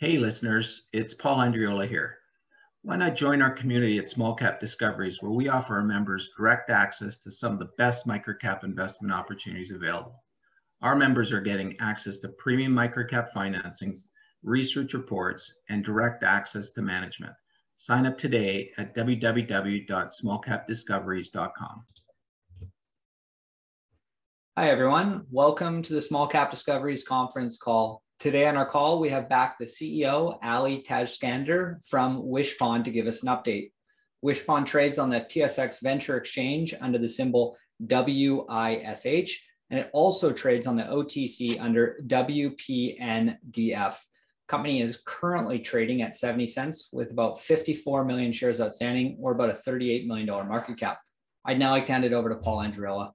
Hey listeners, it's Paul Andriola here. Why not join our community at Small Cap Discoveries where we offer our members direct access to some of the best microcap investment opportunities available. Our members are getting access to premium microcap financings, research reports, and direct access to management. Sign up today at www.smallcapdiscoveries.com. Hi, everyone. Welcome to the Small Cap Discoveries conference call Today on our call, we have back the CEO, Ali Tajskandar from Wishpond to give us an update. Wishpond trades on the TSX Venture Exchange under the symbol WISH, and it also trades on the OTC under WPNDF. Company is currently trading at 70 cents with about 54 million shares outstanding or about a $38 million market cap. I'd now like to hand it over to Paul Andriola.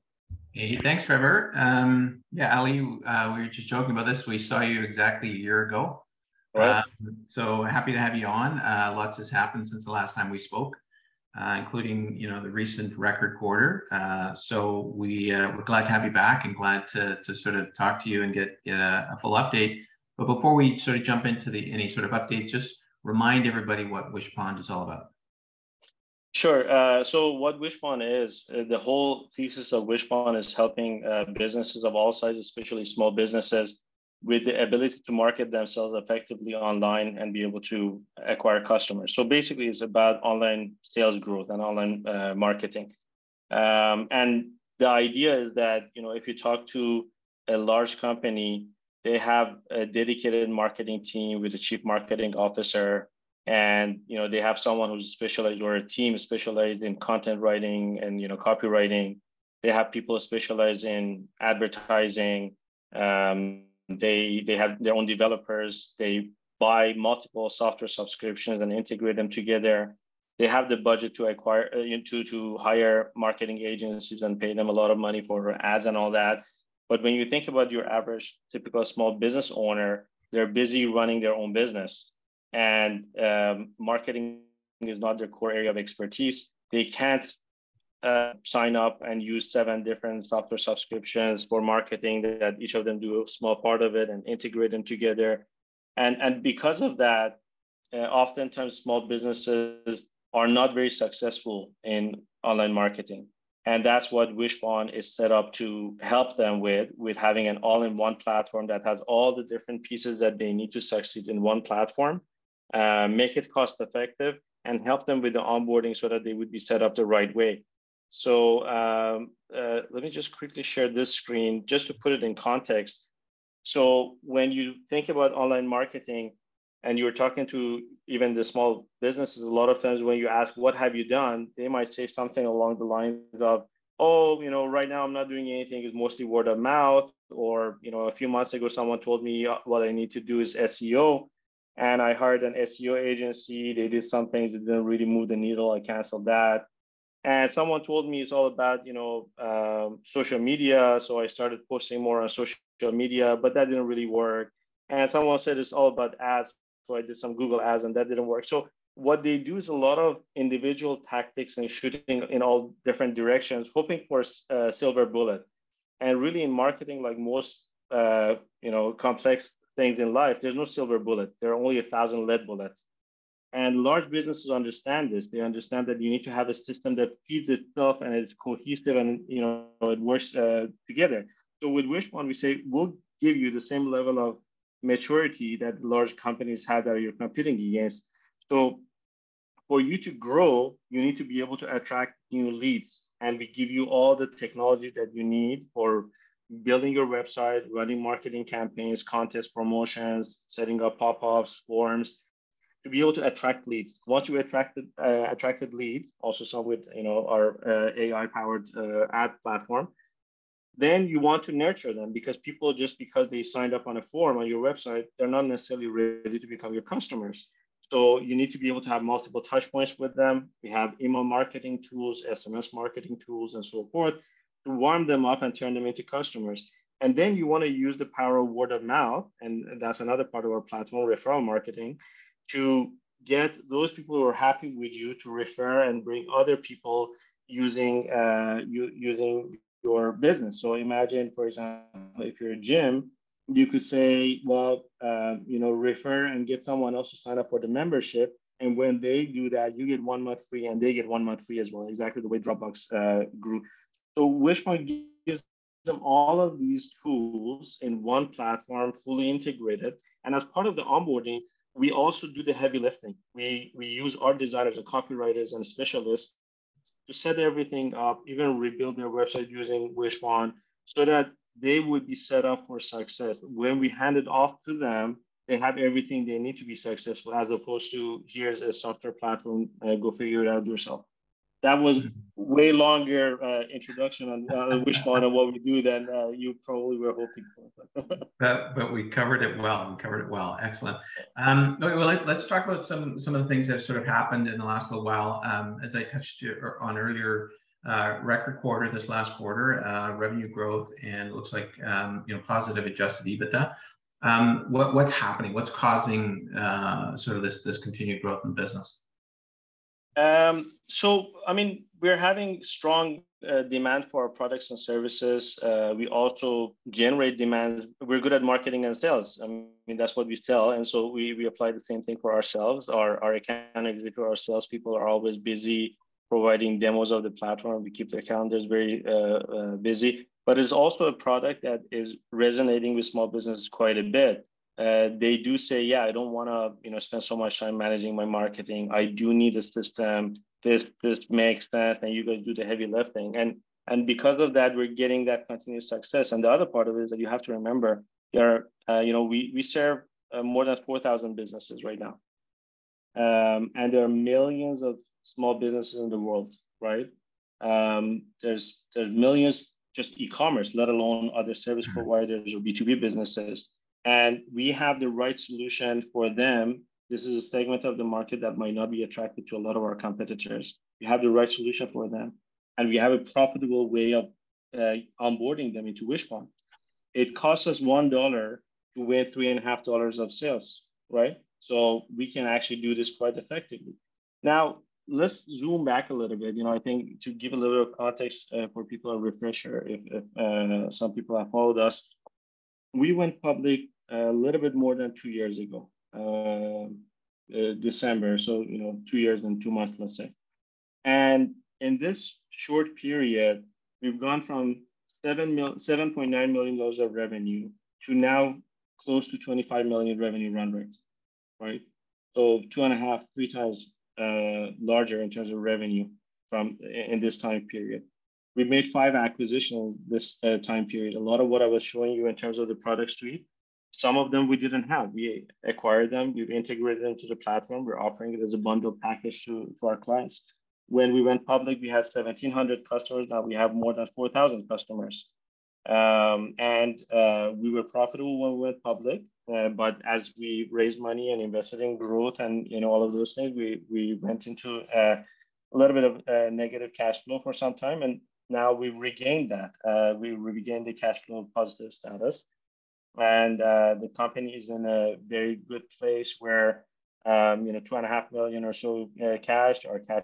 Hey, thanks, Trevor. Um, yeah, Ali, uh, we were just joking about this. We saw you exactly a year ago. Right. Uh, so happy to have you on. Uh, lots has happened since the last time we spoke, uh, including you know the recent record quarter. Uh, so we uh, we're glad to have you back and glad to to sort of talk to you and get get a, a full update. But before we sort of jump into the any sort of update, just remind everybody what Wishpond is all about. Sure. Uh, so what Wishpond is, uh, the whole thesis of Wishpond is helping uh, businesses of all sizes, especially small businesses, with the ability to market themselves effectively online and be able to acquire customers. So basically, it's about online sales growth and online uh, marketing. Um, and the idea is that you know if you talk to a large company, they have a dedicated marketing team with a chief marketing officer and you know they have someone who's specialized or a team specialized in content writing and you know copywriting. They have people specialized in advertising. Um, they they have their own developers. They buy multiple software subscriptions and integrate them together. They have the budget to acquire uh, to to hire marketing agencies and pay them a lot of money for ads and all that. But when you think about your average typical small business owner they're busy running their own business and um, marketing is not their core area of expertise, they can't uh, sign up and use seven different software subscriptions for marketing that each of them do a small part of it and integrate them together. And, and because of that, uh, oftentimes small businesses are not very successful in online marketing. And that's what Wishpond is set up to help them with, with having an all-in-one platform that has all the different pieces that they need to succeed in one platform uh, make it cost effective, and help them with the onboarding so that they would be set up the right way. So um, uh, let me just quickly share this screen just to put it in context. So when you think about online marketing and you're talking to even the small businesses, a lot of times when you ask, what have you done? They might say something along the lines of, oh, you know, right now I'm not doing anything, it's mostly word of mouth. Or, you know, a few months ago, someone told me what I need to do is SEO and I hired an SEO agency. They did some things that didn't really move the needle. I canceled that. And someone told me it's all about you know um, social media, so I started posting more on social media, but that didn't really work. And someone said it's all about ads, so I did some Google ads, and that didn't work. So what they do is a lot of individual tactics and shooting in all different directions, hoping for a silver bullet. And really, in marketing, like most uh, you know complex things in life, there's no silver bullet. There are only a thousand lead bullets. And large businesses understand this. They understand that you need to have a system that feeds itself and it's cohesive and you know it works uh, together. So with Wishpond, we say we'll give you the same level of maturity that large companies have that you're competing against. So for you to grow, you need to be able to attract new leads. And we give you all the technology that you need for building your website, running marketing campaigns, contest promotions, setting up pop-ups, forms, to be able to attract leads. Once you attracted uh, attracted leads, also some with you know our uh, AI-powered uh, ad platform, then you want to nurture them because people just because they signed up on a form on your website, they're not necessarily ready to become your customers. So you need to be able to have multiple touch points with them. We have email marketing tools, SMS marketing tools, and so forth warm them up and turn them into customers. And then you want to use the power of word of mouth, and that's another part of our platform, referral marketing, to get those people who are happy with you to refer and bring other people using uh, you, using your business. So imagine, for example, if you're a gym you could say, well, uh, you know, refer and get someone else to sign up for the membership. And when they do that, you get one month free and they get one month free as well, exactly the way Dropbox uh, grew. So Wishpond gives them all of these tools in one platform, fully integrated. And as part of the onboarding, we also do the heavy lifting. We, we use our designers and copywriters and specialists to set everything up, even rebuild their website using Wishpond so that they would be set up for success. When we hand it off to them, they have everything they need to be successful, as opposed to here's a software platform, uh, go figure it out yourself. That was way longer uh, introduction on uh, Wishpond and what we do than uh, you probably were hoping for. but, but we covered it well. We covered it well. Excellent. Um, okay, well, let, us talk about some some of the things that have sort of happened in the last little while. Um, as I touched on earlier, uh, record quarter this last quarter, uh, revenue growth, and looks like um, you know positive adjusted EBITDA. Um, what, what's happening? What's causing uh, sort of this this continued growth in business? Um, so, I mean, we're having strong uh, demand for our products and services. Uh, we also generate demand. We're good at marketing and sales. I mean, that's what we sell, and so we we apply the same thing for ourselves. Our our account executive, our salespeople are always busy providing demos of the platform. We keep their calendars very uh, uh, busy, but it's also a product that is resonating with small businesses quite a bit. Uh, they do say, yeah, I don't want to, you know, spend so much time managing my marketing. I do need a system. This this makes sense, and you guys do the heavy lifting. And and because of that, we're getting that continuous success. And the other part of it is that you have to remember there, are, uh, you know, we we serve uh, more than four thousand businesses right now, um, and there are millions of small businesses in the world, right? Um, there's there's millions just e-commerce, let alone other service mm-hmm. providers or B2B businesses. And we have the right solution for them. This is a segment of the market that might not be attractive to a lot of our competitors. We have the right solution for them. And we have a profitable way of uh, onboarding them into Wishpond. It costs us $1 to win three and a half dollars of sales, right? So we can actually do this quite effectively. Now, let's zoom back a little bit. You know, I think to give a little bit of context uh, for people a refresher, if, if uh, some people have followed us, we went public a little bit more than two years ago, uh, uh December. So you know, two years and two months, let's say. And in this short period, we've gone from seven mil, seven point nine million dollars of revenue to now close to 25 million revenue run rate, right? So two and a half, three times uh, larger in terms of revenue from in this time period. We made five acquisitions this uh, time period. A lot of what I was showing you in terms of the product suite, some of them we didn't have. We acquired them, we've integrated them to the platform. We're offering it as a bundle package to, to our clients. When we went public, we had 1,700 customers. Now we have more than 4,000 customers. Um, and uh, we were profitable when we went public. Uh, but as we raised money and invested in growth and you know all of those things, we we went into uh, a little bit of uh, negative cash flow for some time, and now we've regained that. Uh, we regained the cash flow positive status, and uh, the company is in a very good place where um, you know two and a half million or so cash. Our cash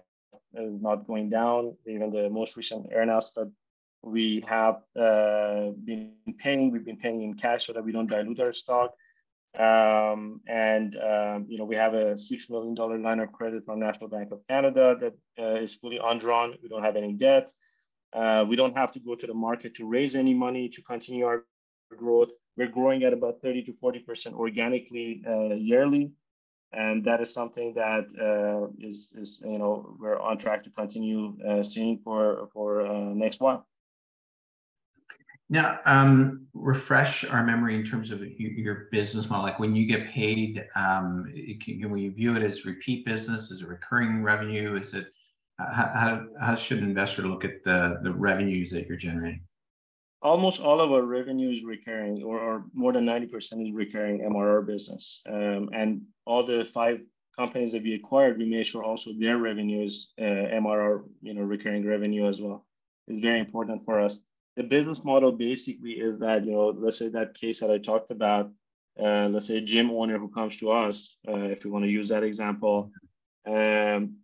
is not going down. Even the most recent earnouts that we have uh, been paying. We've been paying in cash so that we don't dilute our stock. Um, and um, you know we have a six million dollar line of credit from National Bank of Canada that uh, is fully undrawn. We don't have any debt. Uh, we don't have to go to the market to raise any money to continue our growth. We're growing at about 30 to 40 percent organically uh, yearly, and that is something that uh, is is you know we're on track to continue uh, seeing for for uh, next while. Now, um, refresh our memory in terms of your business model. Like when you get paid, um, can, can we view it as repeat business? Is it recurring revenue? Is it uh, how, how should an investor look at the, the revenues that you're generating? Almost all of our revenue is recurring, or, or more than 90% is recurring MRR business. Um, and all the five companies that we acquired, we made sure also their revenue is uh, MRR, you know, recurring revenue as well. It's very important for us the business model basically is that you know let's say that case that i talked about uh, let's say a gym owner who comes to us uh, if you want to use that example um,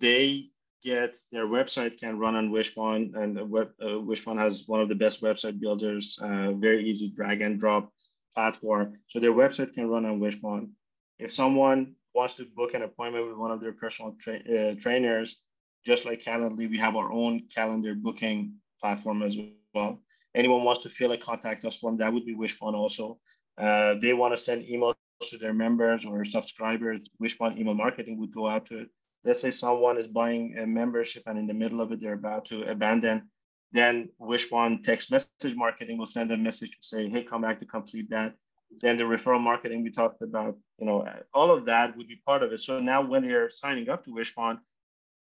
they get their website can run on wishpond and web, uh, wishpond has one of the best website builders uh, very easy drag and drop platform. So their website can run on Wishpond. If someone wants to book an appointment with one of their personal tra- uh, trainers, just like Calendly, we have our own calendar booking platform as well. Anyone wants to fill a contact us form, that would be Wishpond also. Uh, they want to send emails to their members or subscribers, Wishpond email marketing would go out to it. Let's say someone is buying a membership and in the middle of it, they're about to abandon. Then Wishpond text message marketing will send a message to say, hey, come back to complete that. Then the referral marketing we talked about, you know, all of that would be part of it. So now when they're signing up to Wishpond,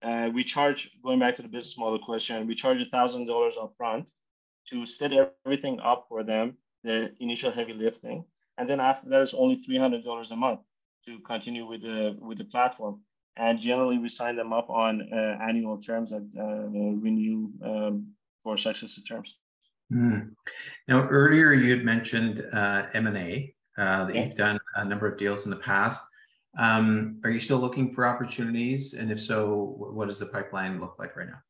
uh, we charge, going back to the business model question, we charge $1,000 upfront to set everything up for them, the initial heavy lifting. And then after that, it's only $300 a month to continue with the, with the platform. And generally, we sign them up on uh, annual terms that uh, renew um, for successive terms. Mm. Now, earlier you had mentioned uh, M&A, uh, that yeah. you've done a number of deals in the past. Um, are you still looking for opportunities? And if so, what does the pipeline look like right now?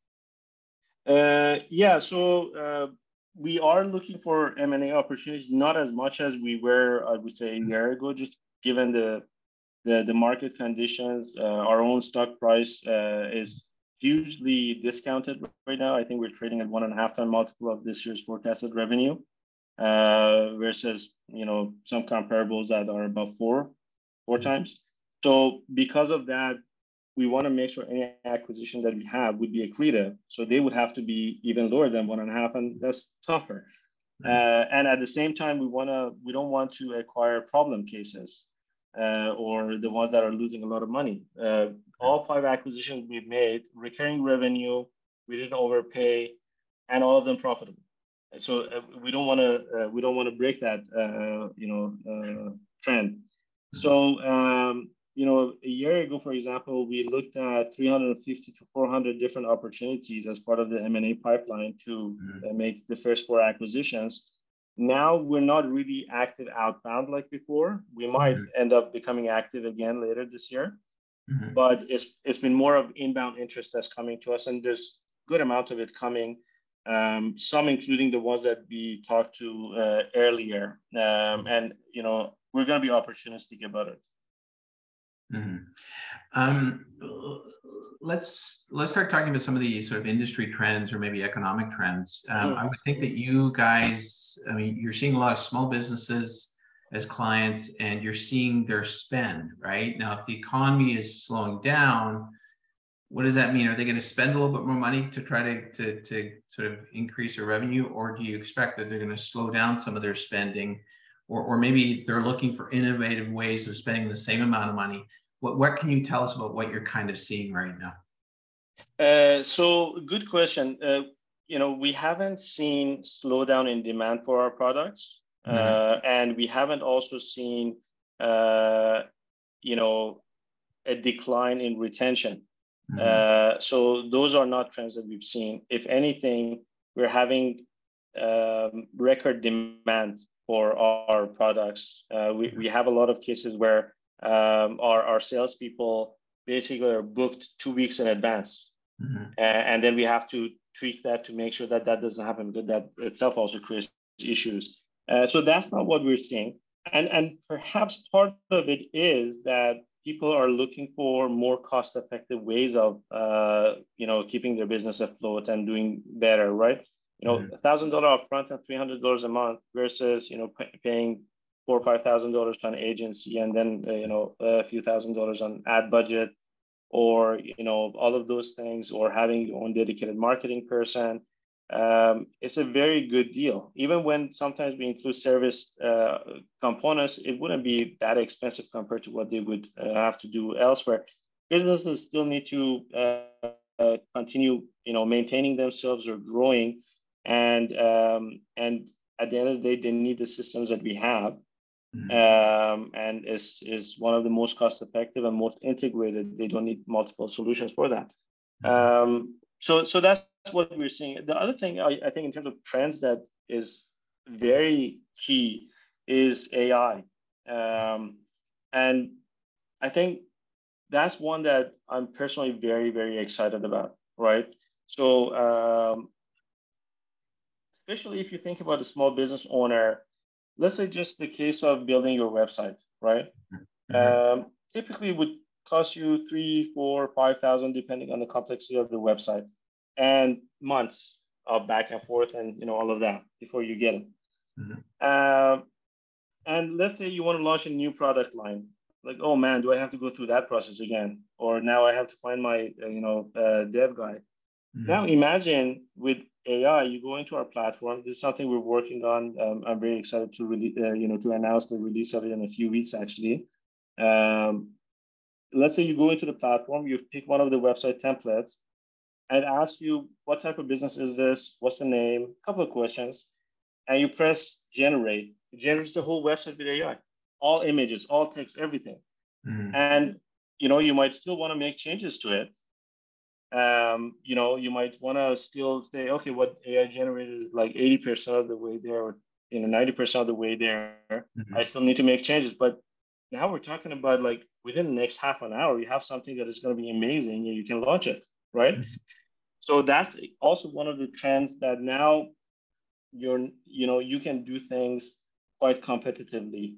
Uh, yeah, so uh, we are looking for M&A opportunities, not as much as we were, I would say, a year ago, just given the the, the market conditions. Uh, our own stock price uh, is hugely discounted right now. I think we're trading at one and a half time multiple of this year's forecasted revenue, uh, versus you know some comparables that are above four, four times. So because of that, we want to make sure any acquisition that we have would be accretive. So they would have to be even lower than one and a half, and that's tougher. Uh, and at the same time, we want to we don't want to acquire problem cases uh, or the ones that are losing a lot of money. Uh, all five acquisitions we've made, recurring revenue, we didn't overpay, and all of them profitable. So uh, we don't want to uh, we don't want to break that uh, you know uh, trend. So um, you know a year ago, for example, we looked at 350 to 400 different opportunities as part of the M&A pipeline to mm-hmm. make the first four acquisitions now we're not really active outbound like before. We might mm-hmm. end up becoming active again later this year, mm-hmm. but it's it's been more of inbound interest that's coming to us, and there's good amount of it coming. Um, some including the ones that we talked to uh, earlier, um, and you know we're going to be opportunistic about it. Mm-hmm. Um, let's let's start talking about some of the sort of industry trends or maybe economic trends. Um, mm-hmm. I would think that you guys, I mean, you're seeing a lot of small businesses as clients, and you're seeing their spend right now. If the economy is slowing down, what does that mean? Are they going to spend a little bit more money to try to to, to sort of increase their revenue, or do you expect that they're going to slow down some of their spending? Or, or maybe they're looking for innovative ways of spending the same amount of money what, what can you tell us about what you're kind of seeing right now? Uh, so good question. Uh, you know, we haven't seen slowdown in demand for our products, mm-hmm. uh, and we haven't also seen, uh, you know, a decline in retention. Mm-hmm. Uh, so those are not trends that we've seen. If anything, we're having um, record demand for our products. Uh, we, we have a lot of cases where um, our, our salespeople basically are booked two weeks in advance. Mm-hmm. And, and then we have to tweak that to make sure that that doesn't happen because that itself also creates issues. Uh, so that's not what we're seeing. And, and perhaps part of it is that people are looking for more cost-effective ways of, uh, you know, keeping their business afloat and doing better, right? You know, mm-hmm. a thousand dollar upfront and three hundred dollars a month versus, you know, paying four or five thousand dollars to an agency and then uh, you know a few thousand dollars on ad budget or you know all of those things or having your own dedicated marketing person um, it's a very good deal even when sometimes we include service uh, components it wouldn't be that expensive compared to what they would uh, have to do elsewhere businesses still need to uh, uh, continue you know maintaining themselves or growing and um, and at the end of the day they need the systems that we have. Um, and is is one of the most cost effective and most integrated. They don't need multiple solutions for that. Mm-hmm. Um, so so that's what we're seeing. The other thing I, I think in terms of trends that is very key is AI, um, and I think that's one that I'm personally very very excited about. Right. So um, especially if you think about a small business owner let's say just the case of building your website, right? Mm-hmm. Um, typically would cost you three, four, five thousand, depending on the complexity of the website, and months of back and forth, and you know all of that before you get it. Mm-hmm. Uh, and let's say you want to launch a new product line, like oh man, do I have to go through that process again? Or now I have to find my uh, you know uh, dev guy. Mm-hmm. Now imagine with AI, you go into our platform. This is something we're working on. Um, I'm very excited to really, uh, you know, to announce the release of it in a few weeks. Actually, um, let's say you go into the platform, you pick one of the website templates, and ask you what type of business is this, what's the name, a couple of questions, and you press generate. It generates the whole website with AI, all images, all text, everything. Mm-hmm. And you know, you might still want to make changes to it um, you know, you might want to still say, okay, what AI generated is like 80% of the way there, or you know, 90% of the way there. Mm-hmm. I still need to make changes. But now we're talking about like within the next half an hour, you have something that is going to be amazing and you can launch it, right? Mm-hmm. So that's also one of the trends that now you're, you know, you can do things quite competitively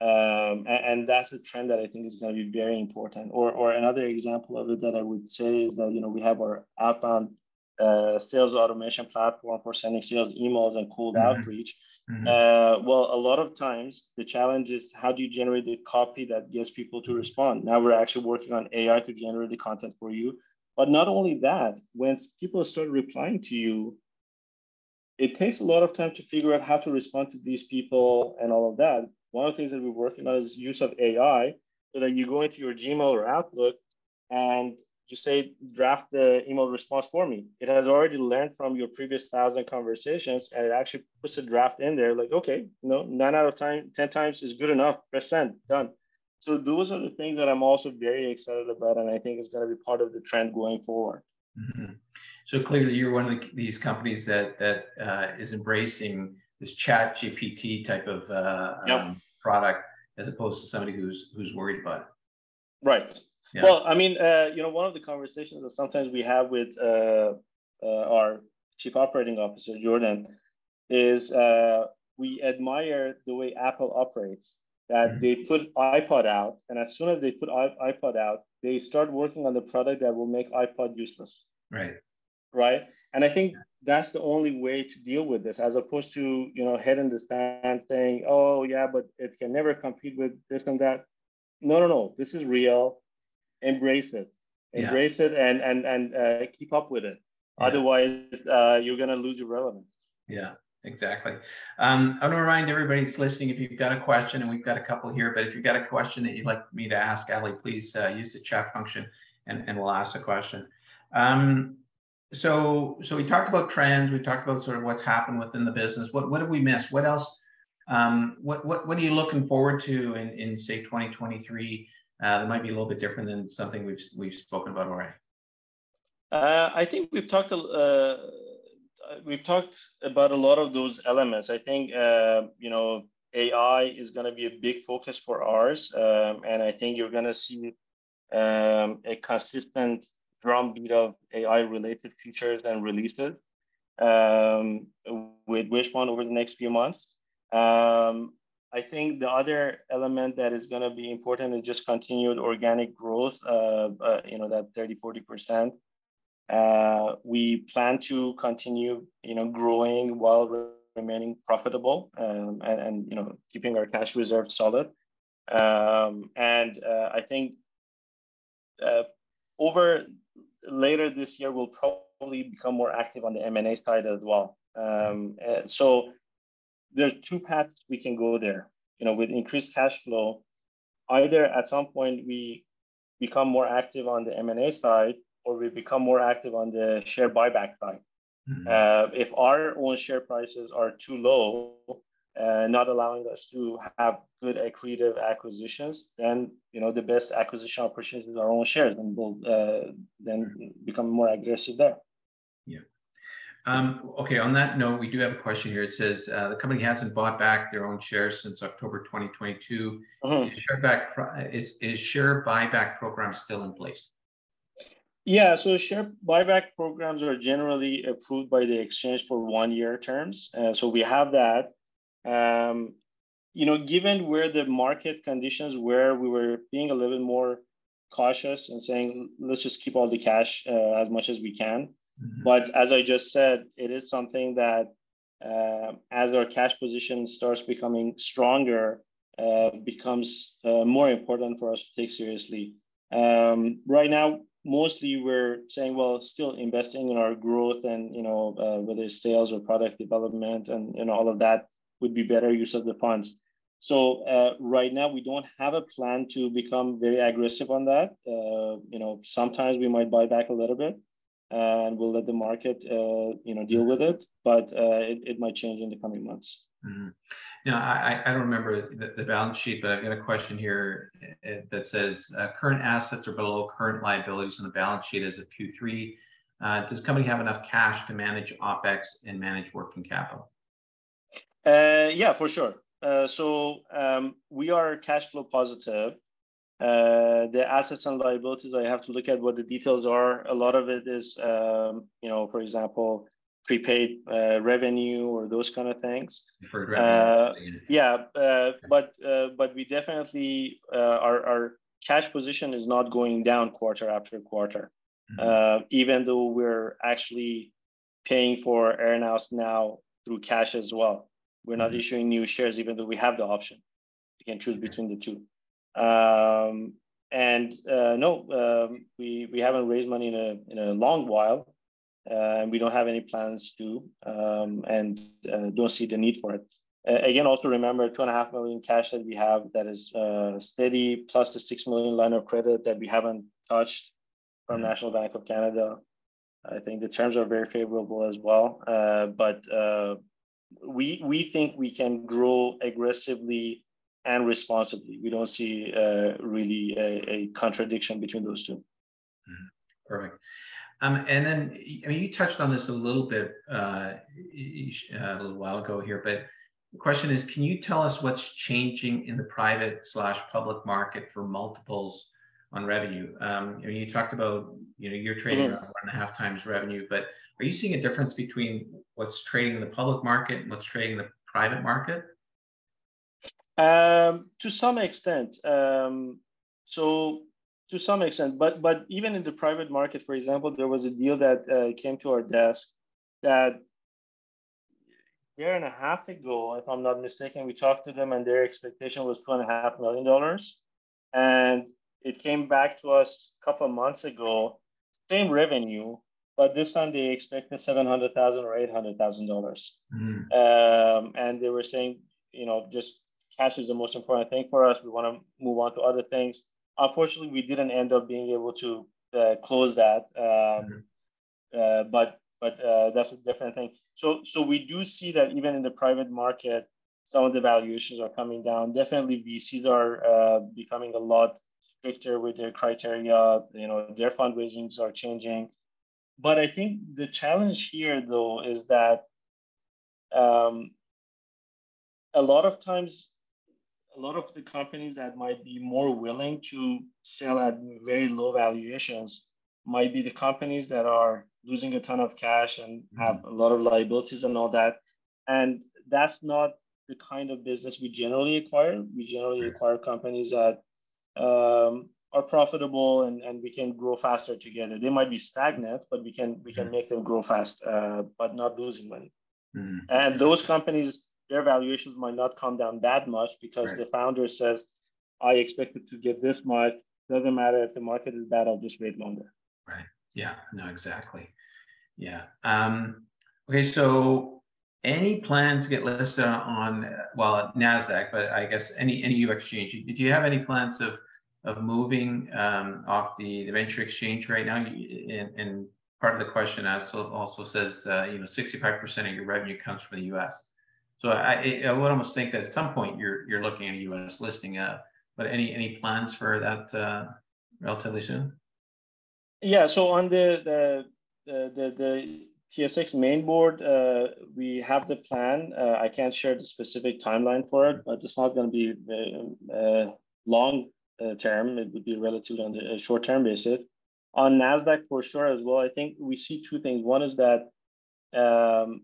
um, and, and, that's a trend that I think is going to be very important. Or, or another example of it that I would say is that you know we have our outbound uh, sales automation platform for sending sales emails and cold mm-hmm. outreach. Mm-hmm. Uh, well, a lot of times the challenge is how do you generate the copy that gets people to respond? Now we're actually working on AI to generate the content for you. But not only that, when people start replying to you, it takes a lot of time to figure out how to respond to these people and all of that. One of the things that we're working on is use of AI so that you go into your Gmail or Outlook and you say, draft the email response for me. It has already learned from your previous thousand conversations and it actually puts a draft in there like, okay, you know, nine out of time, 10 times is good enough, press send, done. So those are the things that I'm also very excited about. And I think it's going to be part of the trend going forward. Mm-hmm. So clearly you're one of the, these companies that, that uh, is embracing this chat GPT type of uh, yep. um, product as opposed to somebody who's who's worried about it. Right. Yeah. Well, I mean, uh, you know, one of the conversations that sometimes we have with uh, uh our chief operating officer Jordan is uh, we admire the way Apple operates. That mm-hmm. they put iPod out, and as soon as they put iPod out, they start working on the product that will make iPod useless. Right. Right. And I think that's the only way to deal with this, as opposed to you know head in the stand saying, "Oh yeah, but it can never compete with this and that." No, no, no. This is real. Embrace it. Embrace yeah. it and and and uh, keep up with it. Yeah. Otherwise, uh, you're gonna lose your relevance. Yeah, exactly. Um, I want to remind everybody that's listening if you've got a question, and we've got a couple here, but if you've got a question that you'd like me to ask Ali, please uh, use the chat function, and and we'll ask the question. Um, so so we talked about trends we talked about sort of what's happened within the business. What what have we missed? What else um, what what what are you looking forward to in in say 2023 uh, that might be a little bit different than something we've we've spoken about already? Uh, i think we've talked uh, we've talked about a lot of those elements. I think uh, you know ai is going to be a big focus for ours um, and i think you're going to see um, a consistent drumbeat of AI related features and releases um, with Wishpond over the next few months. Um, I think the other element that is going to be important is just continued organic growth, uh, uh, you know, that 30, 40%. Uh, we plan to continue, you know, growing while remaining profitable um, and, and, you know, keeping our cash reserve solid. Um, and uh, I think uh, over later this year, we'll probably become more active on the M&A side as well. Um, so there's two paths we can go there. You know, with increased cash flow, either at some point we become more active on the M&A side, or we become more active on the share buyback side. Mm-hmm. Uh, if our own share prices are too low, uh, not allowing us to have good accretive acquisitions, then you know the best acquisition opportunities are our own shares, and we'll uh, then become more aggressive there. Yeah. Um, okay. On that note, we do have a question here. It says uh, the company hasn't bought back their own shares since October 2022. Mm-hmm. Is, share back is, is share buyback program still in place? Yeah, so share buyback programs are generally approved by the exchange for one year terms. Uh, so we have that. Um, you know, given where the market conditions were, we were being a little bit more cautious and saying, let's just keep all the cash uh, as much as we can. Mm-hmm. But as I just said, it is something that uh, as our cash position starts becoming stronger, uh, becomes uh, more important for us to take seriously. Um, right now, mostly we're saying, well, still investing in our growth and you know uh, whether it's sales or product development and you know all of that would be better use of the funds. So uh, right now we don't have a plan to become very aggressive on that. Uh, you know, sometimes we might buy back a little bit, and we'll let the market, uh, you know, deal with it. But uh, it, it might change in the coming months. Mm-hmm. Now, I, I don't remember the, the, balance sheet, but I've got a question here uh, that says uh, current assets are below current liabilities on the balance sheet as of Q3. does company have enough cash to manage OPEX and manage working capital? Yeah, for sure. Uh, so um, we are cash flow positive. Uh, the assets and liabilities, I have to look at what the details are. A lot of it is, um, you know, for example, prepaid uh, revenue or those kind of things. Uh, yeah, uh, but but we definitely our our cash position is not going down quarter after quarter, mm-hmm. even though we're actually paying for earnouts now through cash as well. We're not mm-hmm. issuing new shares, even though we have the option. You can choose between the two. Um, and uh, no, um, we we haven't raised money in a in a long while, uh, and we don't have any plans to, um, and uh, don't see the need for it. again, also remember two and a half million cash that we have that is uh, steady, plus the six million line of credit that we haven't touched from mm-hmm. National Bank of Canada. I think the terms are very favorable as well. Uh, but uh, we we think we can grow aggressively and responsibly. We don't see uh, really a, a, contradiction between those 2 mm-hmm. Perfect. Um, and then I mean, you touched on this a little bit uh, a little while ago here, but the question is, can you tell us what's changing in the private slash public market for multiples on revenue? Um, I mean, you talked about you know you're trading mm-hmm. around one and a half times revenue, but are you seeing a difference between what's trading in the public market and what's trading in the private market? Um, to some extent. Um, so to some extent, but but even in the private market, for example, there was a deal that uh, came to our desk that year and a half ago, if I'm not mistaken, we talked to them and their expectation was two and a half million dollars, and it came back to us a couple of months ago, same revenue, but this time they expected seven hundred thousand or eight hundred thousand dollars, mm. um, and they were saying, you know, just cash is the most important thing for us. We want to move on to other things. Unfortunately, we didn't end up being able to uh, close that, um, mm. uh, but but uh, that's a different thing. So so we do see that even in the private market, some of the valuations are coming down. Definitely, VCs are uh, becoming a lot stricter with their criteria. You know, their fundraisings are changing. But I think the challenge here, though, is that um, a lot of times, a lot of the companies that might be more willing to sell at very low valuations might be the companies that are losing a ton of cash and mm-hmm. have a lot of liabilities and all that. And that's not the kind of business we generally acquire. We generally acquire companies that um, are profitable and, and we can grow faster together. They might be stagnant, but we can we can mm-hmm. make them grow fast, uh, but not losing money. Mm-hmm. And those companies, their valuations might not come down that much because right. the founder says, "I expected to get this much. Doesn't matter if the market is bad. I'll just wait longer." Right. Yeah. No. Exactly. Yeah. Um, okay. So any plans to get listed on well Nasdaq, but I guess any any U exchange. Do you have any plans of of moving um, off the, the venture exchange right now. And, and part of the question also, also says, uh, you know, 65% of your revenue comes from the U.S. So I, I would almost think that at some point you're you're looking at a U.S. listing. Uh, but any any plans for that uh, relatively soon? Yeah. So on the the the, the, the TSX main board, uh, we have the plan. Uh, I can't share the specific timeline for it, but it's not going to be uh, long uh, term. It would be relatively on a short term basis. On NASDAQ for sure as well, I think we see two things. One is that um,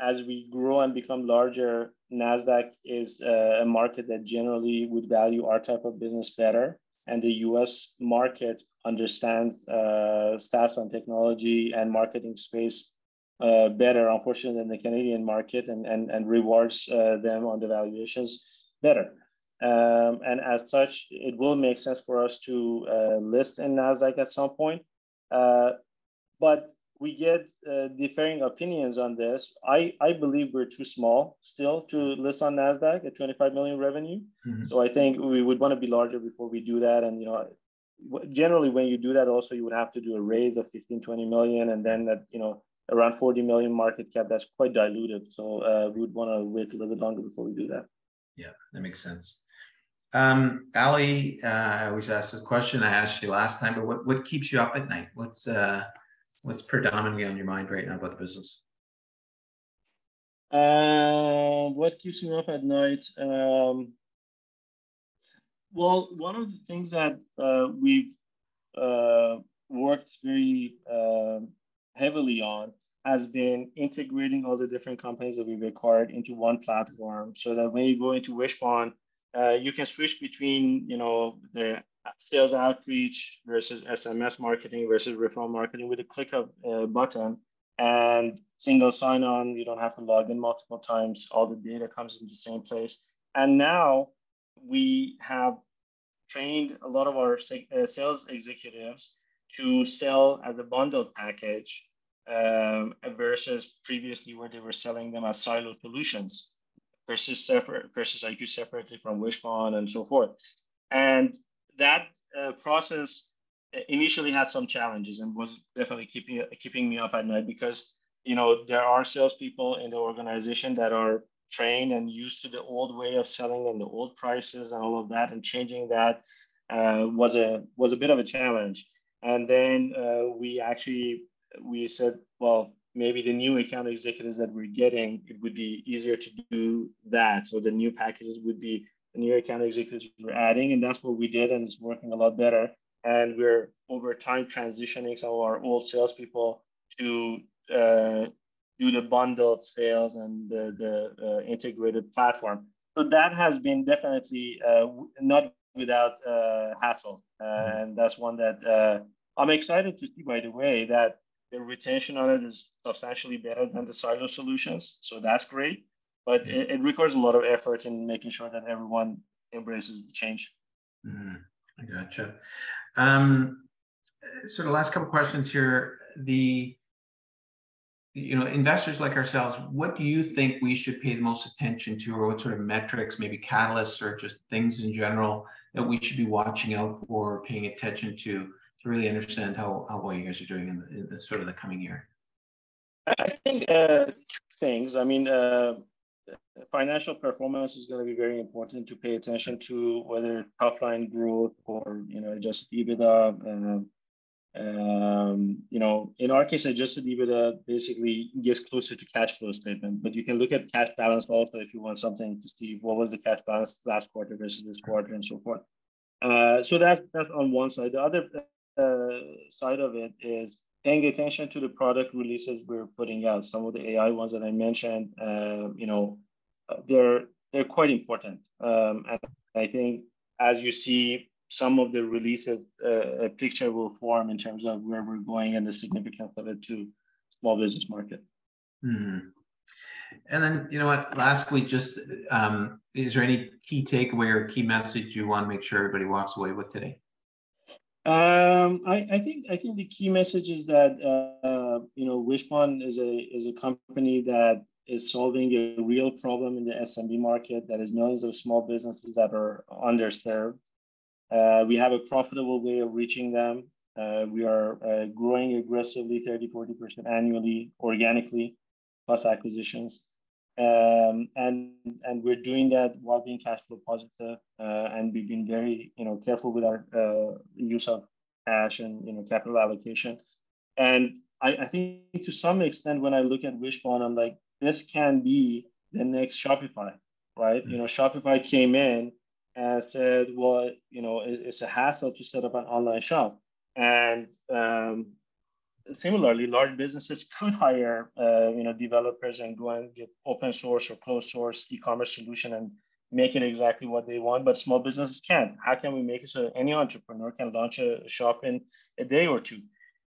as we grow and become larger, NASDAQ is uh, a market that generally would value our type of business better. And the US market understands uh, SaaS and technology and marketing space uh, better, unfortunately, than the Canadian market and, and, and rewards uh, them on the valuations better. Um, and as such, it will make sense for us to uh, list in NASDAQ at some point. Uh, but we get uh, differing opinions on this. I, I believe we're too small still to list on NASDAQ at 25 million revenue. Mm-hmm. So I think we would want to be larger before we do that. And, you know, generally when you do that also, you would have to do a raise of 15, 20 million. And then that, you know, around 40 million market cap, that's quite diluted. So uh, we would want to wait a little bit longer before we do that. Yeah, that makes sense. Um, Ali, uh, I always ask this question. I asked you last time, but what, what keeps you up at night? What's uh, what's predominantly on your mind right now about the business? Uh, what keeps me up at night? Um, well, one of the things that uh, we've uh, worked very uh, heavily on has been integrating all the different companies that we've acquired into one platform so that when you go into Wishpond, uh, you can switch between, you know, the sales outreach versus SMS marketing versus referral marketing with a click of a button and single sign on. You don't have to log in multiple times. All the data comes in the same place. And now we have trained a lot of our uh, sales executives to sell as a bundled package um, versus previously where they were selling them as silo solutions versus separate versus IQ separately from Wishpond and so forth. And that uh, process initially had some challenges and was definitely keeping keeping me up at night because you know there are salespeople in the organization that are trained and used to the old way of selling and the old prices and all of that, and changing that uh, was a was a bit of a challenge. And then uh, we actually we said, well, maybe the new account executives that we're getting, it would be easier to do that. So the new packages would be the new account executives we're adding, and that's what we did, and it's working a lot better. And we're over time transitioning some of our old salespeople to uh, do the bundled sales and the, the uh, integrated platform. So that has been definitely uh, not without uh, hassle, mm-hmm. and that's one that uh, I'm excited to see. By the way, that the retention on it is substantially better than the silo solutions, so that's great but it, it, requires a lot of effort in making sure that everyone embraces the change. Mm, I gotcha. Um, so the last couple questions here, the you know investors like ourselves, what do you think we should pay the most attention to, or what sort of metrics, maybe catalysts, or just things in general that we should be watching out for, paying attention to, to really understand how how well you guys are doing in, the, in the sort of the coming year? I think uh, two things. I mean, uh, financial performance is going to be very important to pay attention to whether top line growth or you know adjusted EBITDA. Um, um, you know, in our case, adjusted EBITDA basically gets closer to cash flow statement, but you can look at cash balance also if you want something to see what was the cash balance last quarter versus this quarter and so forth. Uh, so that's that's on one side. The other uh, side of it is paying attention to the product releases we're putting out. Some of the AI ones that I mentioned, uh, you know, they're they're quite important. Um, and I think as you see some of the releases, uh, a picture will form in terms of where we're going and the significance of it to small business market. Mm-hmm. And then, you know what, lastly, just um, is there any key takeaway or key message you want to make sure everybody walks away with today? Um, I, I, think I think the key message is that uh, you know Wishpond is a is a company that is solving a real problem in the SMB market. That is millions of small businesses that are underserved. Uh, we have a profitable way of reaching them. Uh, we are uh, growing aggressively, 30, 40% annually, organically, plus acquisitions. Um, and and we're doing that while being cash flow positive, uh, and we've been very you know careful with our uh, use of cash and you know capital allocation. And I, I think to some extent, when I look at Wishpond, I'm like, this can be the next Shopify, right? Mm-hmm. You know, Shopify came in and said, well, you know, it's, it's, a hassle to set up an online shop, and um, similarly, large businesses could hire, uh, you know, developers and go and get open source or closed source e-commerce solution and make it exactly what they want. But small businesses can't. How can we make it so any entrepreneur can launch a shop in a day or two?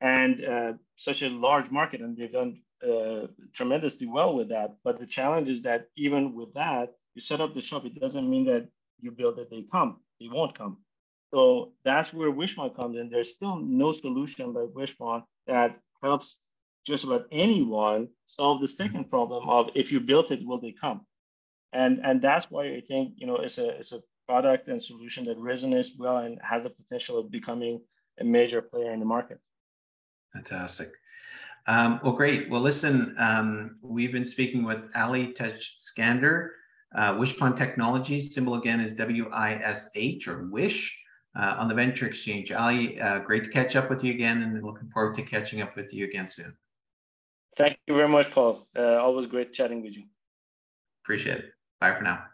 And uh, such a large market, and they've done uh, tremendously well with that. But the challenge is that even with that, you set up the shop. It doesn't mean that you build it, they come. They won't come. So that's where Wishpond comes in. There's still no solution by Wishpond that helps just about anyone solve the second problem of if you built it, will they come? And and that's why I think you know it's a it's a product and solution that resonates well and has the potential of becoming a major player in the market. Fantastic. Um, well, great. Well, listen, um, we've been speaking with Ali Tajskandar, uh, Wishpond Technologies. Symbol again is W-I-S-H or Wish uh, on the Venture Exchange. Ali, uh, great to catch up with you again and looking forward to catching up with you again soon. Thank you very much, Paul. Uh, always great chatting with you. Appreciate it. Bye for now.